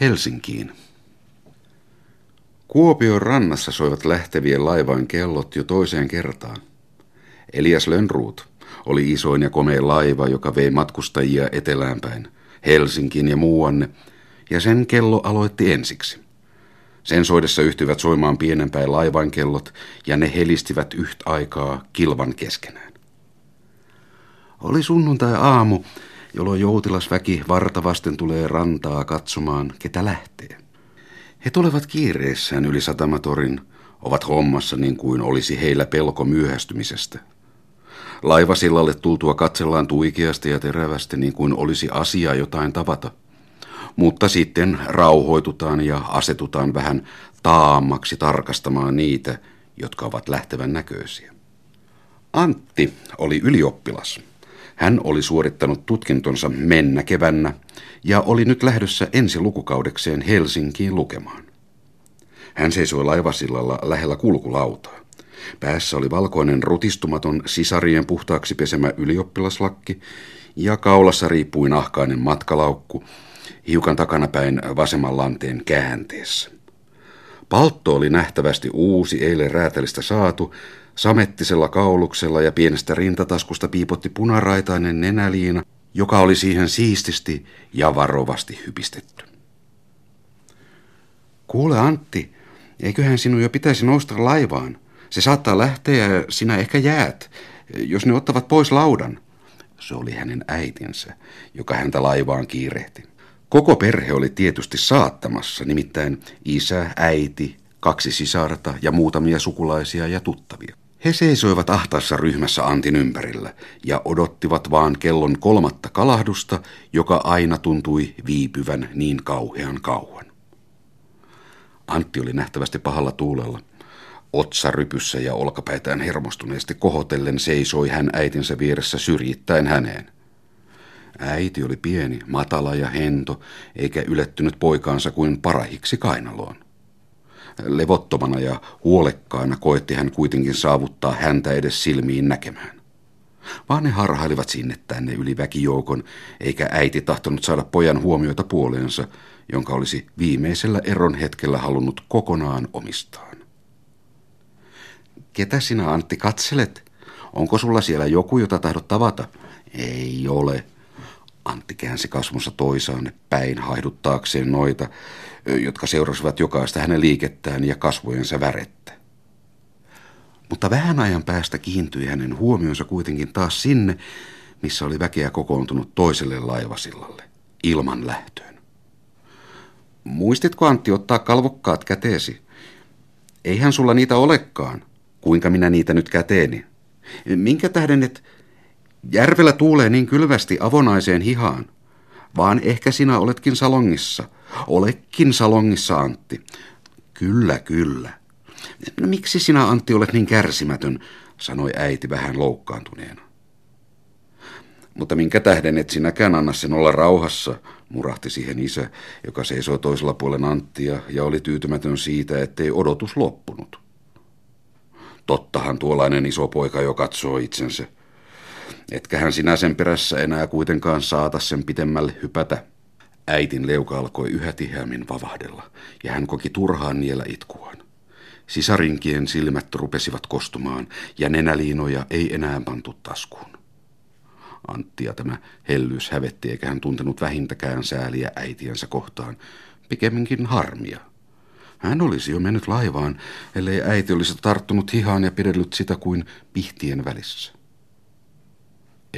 Helsinkiin. Kuopion rannassa soivat lähtevien laivain kellot jo toiseen kertaan. Elias Lönnruut oli isoin ja komea laiva, joka vei matkustajia eteläänpäin, Helsinkiin ja muuanne, ja sen kello aloitti ensiksi. Sen soidessa yhtyvät soimaan pienenpäin laivankellot, ja ne helistivät yhtä aikaa kilvan keskenään. Oli sunnuntai-aamu, jolloin joutilasväki vartavasten tulee rantaa katsomaan, ketä lähtee. He tulevat kiireessään yli satamatorin, ovat hommassa niin kuin olisi heillä pelko myöhästymisestä. Laivasillalle tultua katsellaan tuikeasti ja terävästi niin kuin olisi asia jotain tavata. Mutta sitten rauhoitutaan ja asetutaan vähän taammaksi tarkastamaan niitä, jotka ovat lähtevän näköisiä. Antti oli ylioppilas. Hän oli suorittanut tutkintonsa mennä kevännä ja oli nyt lähdössä ensi lukukaudekseen Helsinkiin lukemaan. Hän seisoi laivasillalla lähellä kulkulautaa. Päässä oli valkoinen rutistumaton sisarien puhtaaksi pesemä ylioppilaslakki ja kaulassa riippui nahkainen matkalaukku, hiukan takanapäin vasemman lanteen käänteessä. Paltto oli nähtävästi uusi, eilen räätälistä saatu, Samettisella kauluksella ja pienestä rintataskusta piipotti punaraitainen nenäliina, joka oli siihen siististi ja varovasti hypistetty. Kuule Antti, eiköhän sinun jo pitäisi nousta laivaan. Se saattaa lähteä ja sinä ehkä jäät, jos ne ottavat pois laudan. Se oli hänen äitinsä, joka häntä laivaan kiirehti. Koko perhe oli tietysti saattamassa, nimittäin isä, äiti, kaksi sisarta ja muutamia sukulaisia ja tuttavia. He seisoivat ahtaassa ryhmässä Antin ympärillä ja odottivat vaan kellon kolmatta kalahdusta, joka aina tuntui viipyvän niin kauhean kauan. Antti oli nähtävästi pahalla tuulella. Otsa rypyssä ja olkapäitään hermostuneesti kohotellen seisoi hän äitinsä vieressä syrjittäen häneen. Äiti oli pieni, matala ja hento, eikä ylettynyt poikaansa kuin parahiksi kainaloon. Levottomana ja huolekkaana koetti hän kuitenkin saavuttaa häntä edes silmiin näkemään. Vaan ne harhailivat sinne tänne yli väkijoukon, eikä äiti tahtonut saada pojan huomiota puoleensa, jonka olisi viimeisellä eron hetkellä halunnut kokonaan omistaan. Ketä sinä Antti katselet? Onko sulla siellä joku, jota tahdot tavata? Ei ole, Antti käänsi kasvonsa toisaan päin haiduttaakseen noita, jotka seurasivat jokaista hänen liikettään ja kasvojensa värettä. Mutta vähän ajan päästä kiintyi hänen huomionsa kuitenkin taas sinne, missä oli väkeä kokoontunut toiselle laivasillalle, ilman lähtöön. Muistitko Antti ottaa kalvokkaat käteesi? Eihän sulla niitä olekaan. Kuinka minä niitä nyt käteeni? Minkä tähden et Järvellä tuulee niin kylvästi avonaiseen hihaan. Vaan ehkä sinä oletkin salongissa. Olekin salongissa, Antti. Kyllä, kyllä. No, miksi sinä, Antti, olet niin kärsimätön, sanoi äiti vähän loukkaantuneena. Mutta minkä tähden et sinäkään anna sen olla rauhassa, murahti siihen isä, joka seisoi toisella puolen Anttia ja oli tyytymätön siitä, ettei odotus loppunut. Tottahan tuollainen iso poika jo katsoo itsensä. Etkähän sinä sen perässä enää kuitenkaan saata sen pitemmälle hypätä. Äitin leuka alkoi yhä tiheämmin vavahdella, ja hän koki turhaan niellä itkuaan. Sisarinkien silmät rupesivat kostumaan, ja nenäliinoja ei enää pantu taskuun. Anttia tämä hellyys hävetti, eikä hän tuntenut vähintäkään sääliä äitiensä kohtaan, pikemminkin harmia. Hän olisi jo mennyt laivaan, ellei äiti olisi tarttunut hihaan ja pidellyt sitä kuin pihtien välissä.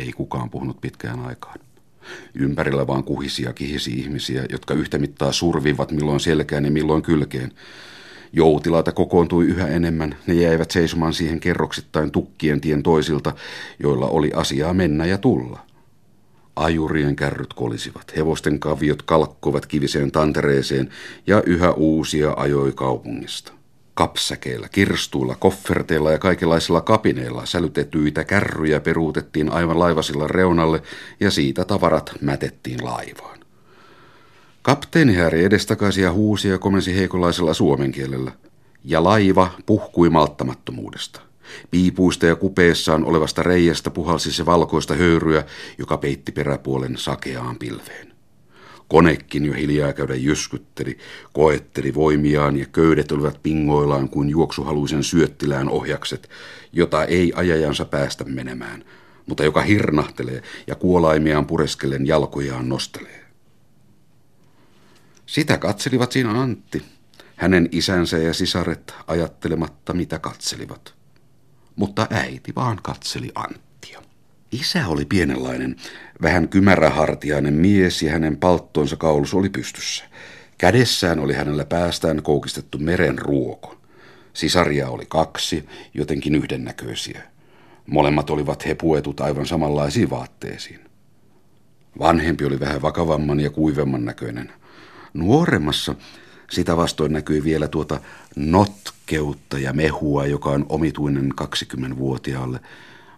Ei kukaan puhunut pitkään aikaan. Ympärillä vaan kuhisi ja kihisi ihmisiä, jotka yhtä mittaa survivat milloin selkään ja milloin kylkeen. Joutilaita kokoontui yhä enemmän, ne jäivät seisomaan siihen kerroksittain tukkien tien toisilta, joilla oli asiaa mennä ja tulla. Ajurien kärryt kolisivat, hevosten kaviot kalkkoivat kiviseen tantereeseen ja yhä uusia ajoi kaupungista. Kapsäkeillä, kirstuilla, kofferteilla ja kaikenlaisilla kapineilla sälytettyitä kärryjä peruutettiin aivan laivasilla reunalle ja siitä tavarat mätettiin laivaan. Kapteeni häiri edestakaisin ja huusi ja komensi heikolaisella suomen kielellä. Ja laiva puhkui malttamattomuudesta. Piipuista ja kupeessaan olevasta reiästä puhalsi se valkoista höyryä, joka peitti peräpuolen sakeaan pilveen. Konekin jo hiljaa käydä jyskytteli, koetteli voimiaan ja köydet olivat pingoillaan kuin juoksuhaluisen syöttilään ohjakset, jota ei ajajansa päästä menemään, mutta joka hirnahtelee ja kuolaimiaan pureskellen jalkojaan nostelee. Sitä katselivat siinä Antti, hänen isänsä ja sisaret ajattelematta mitä katselivat. Mutta äiti vaan katseli Anttia. Isä oli pienenlainen, vähän kymärähartiainen mies ja hänen palttonsa kaulus oli pystyssä. Kädessään oli hänellä päästään koukistettu meren ruoko. Sisaria oli kaksi, jotenkin yhdennäköisiä. Molemmat olivat hepuetut aivan samanlaisiin vaatteisiin. Vanhempi oli vähän vakavamman ja kuivemman näköinen. Nuoremmassa sitä vastoin näkyi vielä tuota notkeutta ja mehua, joka on omituinen 20-vuotiaalle,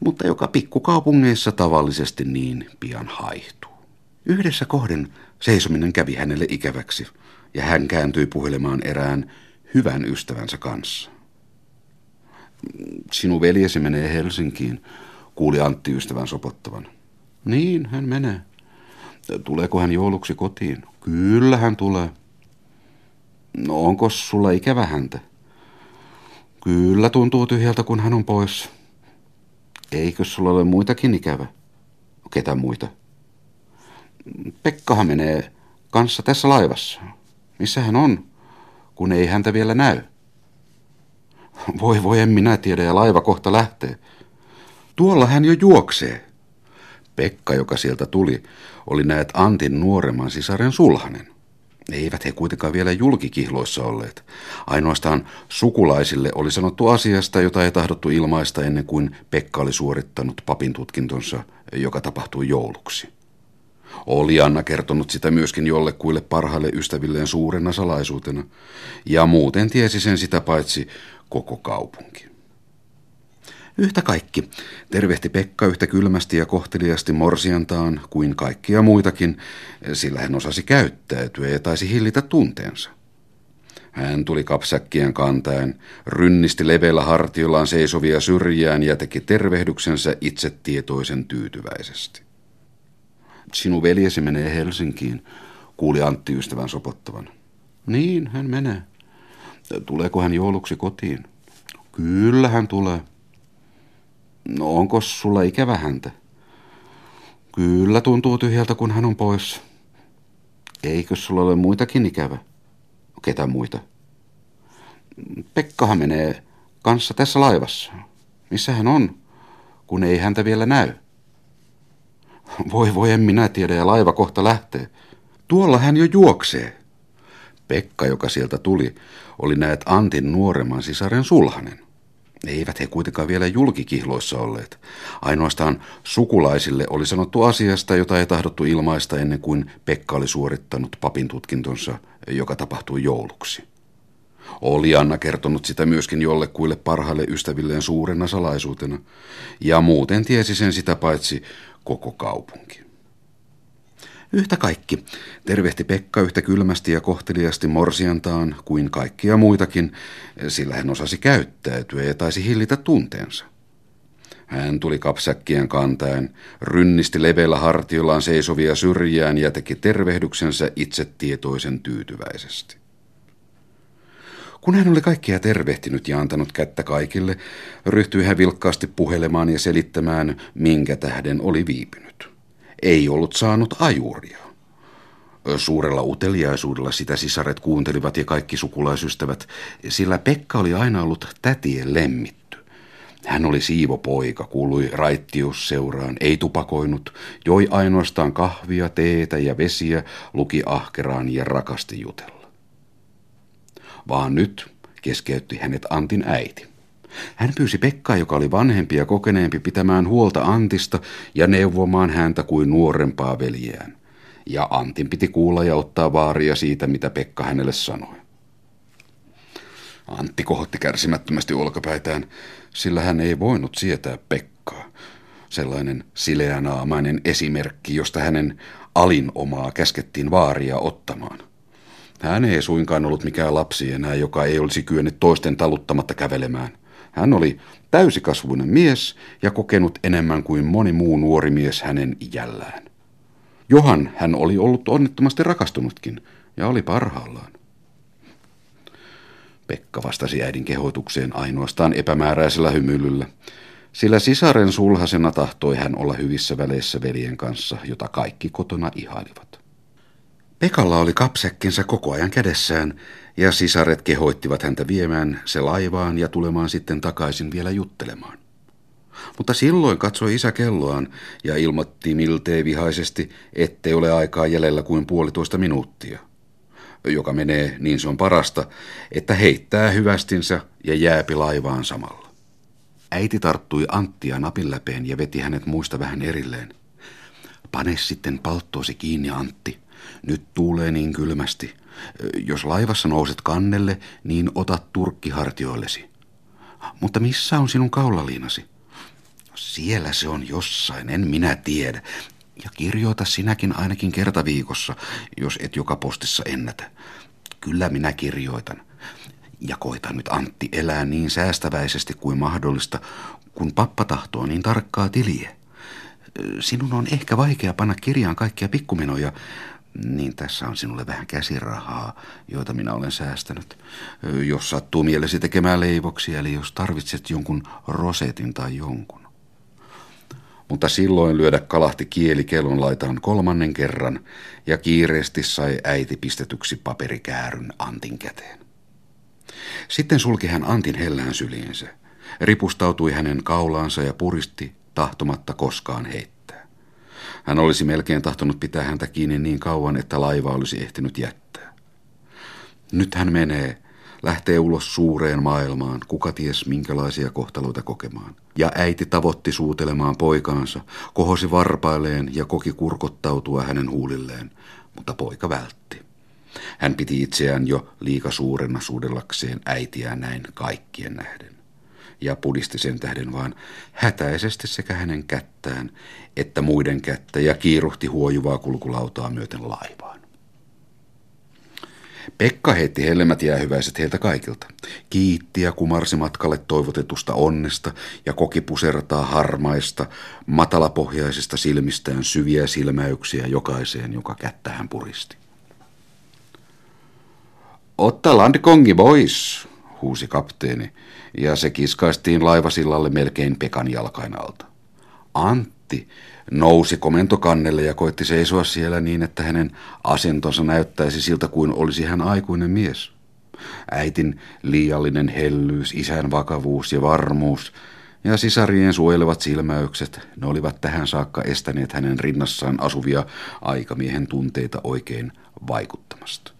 mutta joka pikkukaupungeissa tavallisesti niin pian haihtuu. Yhdessä kohden seisominen kävi hänelle ikäväksi, ja hän kääntyi puhelemaan erään hyvän ystävänsä kanssa. Sinun veljesi menee Helsinkiin, kuuli Antti ystävän sopottavan. Niin, hän menee. Tuleeko hän jouluksi kotiin? Kyllä hän tulee. No onko sulla ikävä häntä? Kyllä tuntuu tyhjältä, kun hän on pois. Eikö sulla ole muitakin ikävä? Ketä muita? Pekkahan menee kanssa tässä laivassa. Missä hän on, kun ei häntä vielä näy? Voi voi, en minä tiedä, ja laiva kohta lähtee. Tuolla hän jo juoksee. Pekka, joka sieltä tuli, oli näet Antin nuoremman sisaren sulhanen. Eivät he kuitenkaan vielä julkikihloissa olleet. Ainoastaan sukulaisille oli sanottu asiasta, jota ei tahdottu ilmaista ennen kuin Pekka oli suorittanut papin tutkintonsa, joka tapahtui jouluksi. Oli Anna kertonut sitä myöskin jollekuille parhaille ystävilleen suurena salaisuutena, ja muuten tiesi sen sitä paitsi koko kaupunki. Yhtä kaikki tervehti Pekka yhtä kylmästi ja kohteliasti morsiantaan kuin kaikkia muitakin, sillä hän osasi käyttäytyä ja taisi hillitä tunteensa. Hän tuli kapsäkkien kantaen, rynnisti leveällä hartiollaan seisovia syrjään ja teki tervehdyksensä itsetietoisen tyytyväisesti. Sinun veljesi menee Helsinkiin, kuuli Antti ystävän sopottavan. Niin, hän menee. Tuleeko hän jouluksi kotiin? Kyllä hän tulee. No onko sulla ikävä häntä? Kyllä tuntuu tyhjältä, kun hän on pois. Eikö sulla ole muitakin ikävä? Ketä muita? Pekkahan menee kanssa tässä laivassa. Missä hän on, kun ei häntä vielä näy? Voi voi, en minä tiedä, ja laiva kohta lähtee. Tuolla hän jo juoksee. Pekka, joka sieltä tuli, oli näet Antin nuoremman sisaren sulhanen. Eivät he kuitenkaan vielä julkikihloissa olleet. Ainoastaan sukulaisille oli sanottu asiasta, jota ei tahdottu ilmaista ennen kuin Pekka oli suorittanut papin tutkintonsa, joka tapahtui jouluksi. Oli Anna kertonut sitä myöskin jollekuille parhaille ystävilleen suurena salaisuutena, ja muuten tiesi sen sitä paitsi koko kaupunki. Yhtä kaikki tervehti Pekka yhtä kylmästi ja kohteliasti morsiantaan kuin kaikkia muitakin, sillä hän osasi käyttäytyä ja taisi hillitä tunteensa. Hän tuli kapsäkkien kantaen, rynnisti leveällä hartiollaan seisovia syrjään ja teki tervehdyksensä itsetietoisen tyytyväisesti. Kun hän oli kaikkia tervehtinyt ja antanut kättä kaikille, ryhtyi hän vilkkaasti puhelemaan ja selittämään, minkä tähden oli viipynyt ei ollut saanut ajuria. Suurella uteliaisuudella sitä sisaret kuuntelivat ja kaikki sukulaisystävät, sillä Pekka oli aina ollut tätien lemmitty. Hän oli siivopoika, kuului raittiusseuraan, ei tupakoinut, joi ainoastaan kahvia, teetä ja vesiä, luki ahkeraan ja rakasti jutella. Vaan nyt keskeytti hänet Antin äiti. Hän pyysi Pekkaa, joka oli vanhempi ja kokeneempi, pitämään huolta Antista ja neuvomaan häntä kuin nuorempaa veljeään. Ja Antin piti kuulla ja ottaa vaaria siitä, mitä Pekka hänelle sanoi. Antti kohotti kärsimättömästi olkapäitään, sillä hän ei voinut sietää Pekkaa. Sellainen sileänaamainen esimerkki, josta hänen alinomaa käskettiin vaaria ottamaan. Hän ei suinkaan ollut mikään lapsi enää, joka ei olisi kyennyt toisten taluttamatta kävelemään – hän oli täysikasvuinen mies ja kokenut enemmän kuin moni muu nuori mies hänen iällään. Johan hän oli ollut onnettomasti rakastunutkin ja oli parhaillaan. Pekka vastasi äidin kehotukseen ainoastaan epämääräisellä hymyilyllä, sillä sisaren sulhasena tahtoi hän olla hyvissä väleissä veljen kanssa, jota kaikki kotona ihailivat. Pekalla oli kapsekkinsa koko ajan kädessään, ja sisaret kehoittivat häntä viemään se laivaan ja tulemaan sitten takaisin vielä juttelemaan. Mutta silloin katsoi isä kelloaan ja ilmoitti miltei vihaisesti, ettei ole aikaa jäljellä kuin puolitoista minuuttia joka menee, niin se on parasta, että heittää hyvästinsä ja jääpi laivaan samalla. Äiti tarttui Anttia napin läpeen ja veti hänet muista vähän erilleen. Pane sitten palttoosi kiinni, Antti. Nyt tuulee niin kylmästi. Jos laivassa nouset kannelle, niin ota turkki hartioillesi. Mutta missä on sinun kaulaliinasi? Siellä se on jossain, en minä tiedä. Ja kirjoita sinäkin ainakin kerta viikossa, jos et joka postissa ennätä. Kyllä minä kirjoitan. Ja koita nyt Antti elää niin säästäväisesti kuin mahdollista, kun pappa tahtoo niin tarkkaa tiliä. Sinun on ehkä vaikea panna kirjaan kaikkia pikkumenoja, niin tässä on sinulle vähän käsirahaa, joita minä olen säästänyt. Jos sattuu mielesi tekemään leivoksia, eli jos tarvitset jonkun rosetin tai jonkun mutta silloin lyödä kalahti kieli kellon laitaan kolmannen kerran ja kiireesti sai äiti pistetyksi paperikääryn Antin käteen. Sitten sulki hän Antin hellään syliinsä, ripustautui hänen kaulaansa ja puristi tahtomatta koskaan heittää. Hän olisi melkein tahtonut pitää häntä kiinni niin kauan, että laiva olisi ehtinyt jättää. Nyt hän menee, lähtee ulos suureen maailmaan, kuka ties minkälaisia kohtaloita kokemaan. Ja äiti tavoitti suutelemaan poikaansa, kohosi varpailleen ja koki kurkottautua hänen huulilleen, mutta poika vältti. Hän piti itseään jo liika suurena suudellakseen äitiä näin kaikkien nähden. Ja pudisti sen tähden vaan hätäisesti sekä hänen kättään että muiden kättä ja kiiruhti huojuvaa kulkulautaa myöten laivaan. Pekka heitti helmät jäähyväiset heiltä kaikilta. Kiitti ja kumarsi matkalle toivotetusta onnesta ja koki pusertaa harmaista, matalapohjaisista silmistään syviä silmäyksiä jokaiseen, joka kättä hän puristi. Otta landkongi boys, huusi kapteeni, ja se kiskaistiin laivasillalle melkein Pekan jalkain alta. Antti nousi komentokannelle ja koitti seisoa siellä niin, että hänen asentonsa näyttäisi siltä kuin olisi hän aikuinen mies. Äitin liiallinen hellyys, isän vakavuus ja varmuus ja sisarien suojelevat silmäykset, ne olivat tähän saakka estäneet hänen rinnassaan asuvia aikamiehen tunteita oikein vaikuttamasta.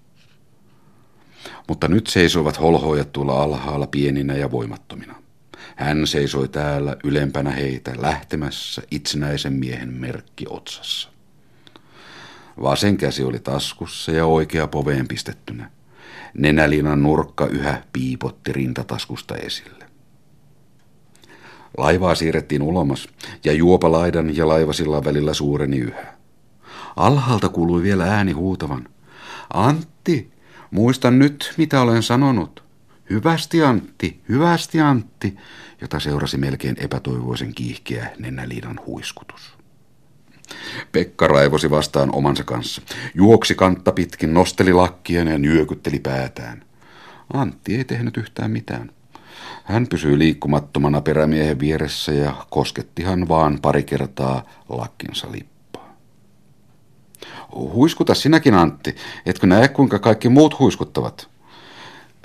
Mutta nyt seisoivat holhoojat tuolla alhaalla pieninä ja voimattomina. Hän seisoi täällä ylempänä heitä lähtemässä itsenäisen miehen merkki otsassa. Vasen käsi oli taskussa ja oikea poveen pistettynä. Nenälinan nurkka yhä piipotti rintataskusta esille. Laivaa siirrettiin ulomas ja juopalaidan ja laivasillan välillä suureni yhä. Alhaalta kuului vielä ääni huutavan. Antti, muista nyt, mitä olen sanonut. Hyvästi Antti, hyvästi Antti, jota seurasi melkein epätoivoisen kiihkeä Nennäliinan huiskutus. Pekka raivosi vastaan omansa kanssa. Juoksi kantta pitkin, nosteli lakkien ja nyökytteli päätään. Antti ei tehnyt yhtään mitään. Hän pysyi liikkumattomana perämiehen vieressä ja koskettihan vaan pari kertaa lakkinsa lippaa. Huiskuta sinäkin Antti, etkö näe kuinka kaikki muut huiskuttavat?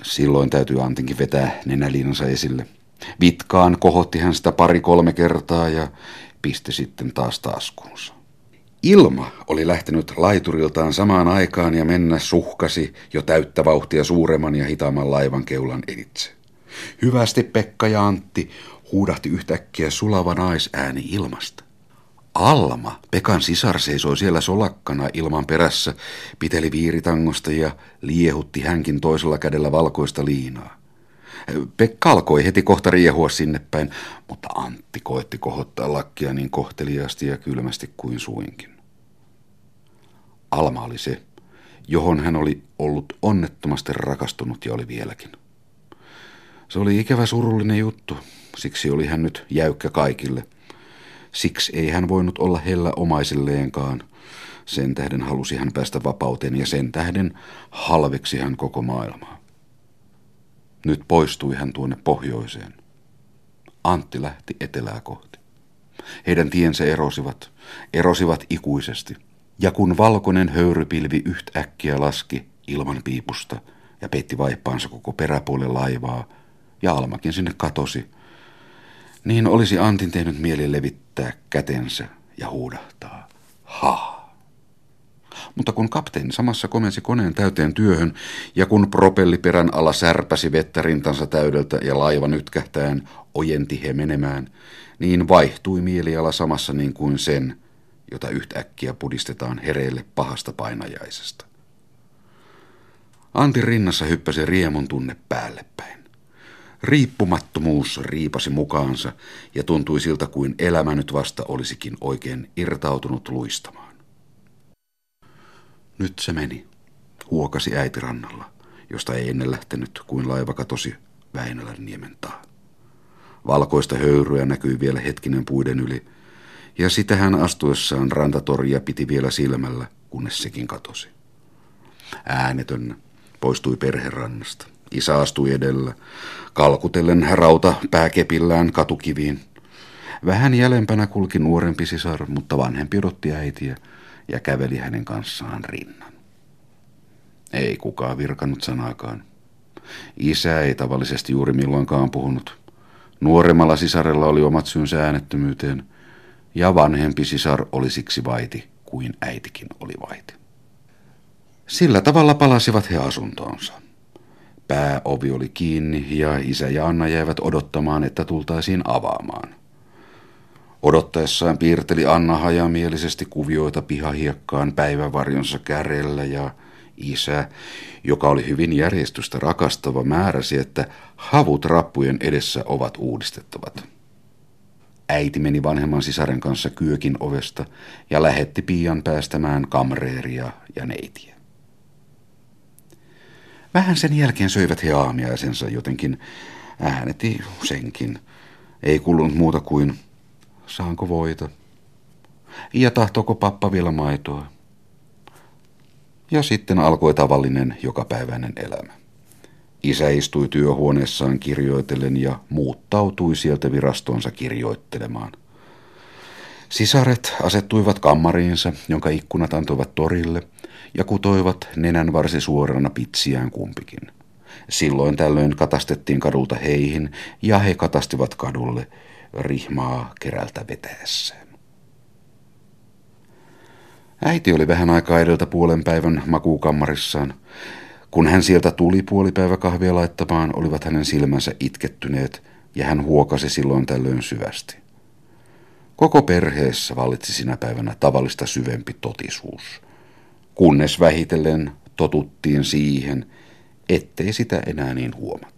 Silloin täytyy Antinkin vetää nenäliinansa esille. Vitkaan kohotti hän sitä pari-kolme kertaa ja pisti sitten taas taskuunsa. Ilma oli lähtenyt laituriltaan samaan aikaan ja mennä suhkasi jo täyttä vauhtia suuremman ja hitaamman laivan keulan editse. Hyvästi Pekka ja Antti huudahti yhtäkkiä sulava naisääni ilmasta. Alma, Pekan sisar, seisoi siellä solakkana ilman perässä, piteli viiritangosta ja liehutti hänkin toisella kädellä valkoista liinaa. Pekka alkoi heti kohta riehua sinne päin, mutta Antti koetti kohottaa lakkia niin kohteliaasti ja kylmästi kuin suinkin. Alma oli se, johon hän oli ollut onnettomasti rakastunut ja oli vieläkin. Se oli ikävä surullinen juttu, siksi oli hän nyt jäykkä kaikille. Siksi ei hän voinut olla hellä omaisilleenkaan, Sen tähden halusi hän päästä vapauteen ja sen tähden halveksi hän koko maailmaa. Nyt poistui hän tuonne pohjoiseen. Antti lähti etelää kohti. Heidän tiensä erosivat, erosivat ikuisesti. Ja kun valkoinen höyrypilvi yhtäkkiä laski ilman piipusta ja peitti vaippaansa koko peräpuolen laivaa, ja Almakin sinne katosi, niin olisi Antin tehnyt mieli levittää kätensä ja huudahtaa. Ha! Mutta kun kapteeni samassa komensi koneen täyteen työhön, ja kun propelliperän alla särpäsi vettä rintansa täydeltä ja laiva nytkähtäen ojenti he menemään, niin vaihtui mieliala samassa niin kuin sen, jota yhtäkkiä pudistetaan hereille pahasta painajaisesta. Antin rinnassa hyppäsi riemun tunne päälle päin. Riippumattomuus riipasi mukaansa ja tuntui siltä kuin elämä nyt vasta olisikin oikein irtautunut luistamaan. Nyt se meni, huokasi äiti rannalla, josta ei ennen lähtenyt kuin laiva katosi Väinölän niemen taa. Valkoista höyryä näkyi vielä hetkinen puiden yli, ja sitä hän astuessaan rantatoria piti vielä silmällä, kunnes sekin katosi. Äänetön poistui perherannasta. Isä astui edellä, kalkutellen rauta pääkepillään katukiviin. Vähän jäljempänä kulki nuorempi sisar, mutta vanhempi odotti äitiä ja käveli hänen kanssaan rinnan. Ei kukaan virkannut sanaakaan. Isä ei tavallisesti juuri milloinkaan puhunut. Nuoremmalla sisarella oli omat syynsä äänettömyyteen, ja vanhempi sisar oli siksi vaiti kuin äitikin oli vaiti. Sillä tavalla palasivat he asuntoonsa. Pääovi oli kiinni ja isä ja Anna jäivät odottamaan, että tultaisiin avaamaan. Odottaessaan piirteli Anna hajamielisesti kuvioita pihahiekkaan päivävarjonsa kärellä ja isä, joka oli hyvin järjestystä rakastava, määräsi, että havut rappujen edessä ovat uudistettavat. Äiti meni vanhemman sisaren kanssa kyökin ovesta ja lähetti pian päästämään kamreeria ja neitiä. Vähän sen jälkeen söivät he aamiaisensa jotenkin ääneti senkin. Ei kulunut muuta kuin, saanko voita? Ja tahtooko pappa vielä maitoa? Ja sitten alkoi tavallinen jokapäiväinen elämä. Isä istui työhuoneessaan kirjoitellen ja muuttautui sieltä virastonsa kirjoittelemaan. Sisaret asettuivat kammariinsa, jonka ikkunat antoivat torille, ja kutoivat nenän varsi suorana pitsiään kumpikin. Silloin tällöin katastettiin kadulta heihin, ja he katastivat kadulle rihmaa kerältä vetäessään. Äiti oli vähän aikaa edeltä puolen päivän makuukammarissaan. Kun hän sieltä tuli puolipäivä kahvia laittamaan, olivat hänen silmänsä itkettyneet, ja hän huokasi silloin tällöin syvästi. Koko perheessä vallitsi sinä päivänä tavallista syvempi totisuus, kunnes vähitellen totuttiin siihen, ettei sitä enää niin huomata.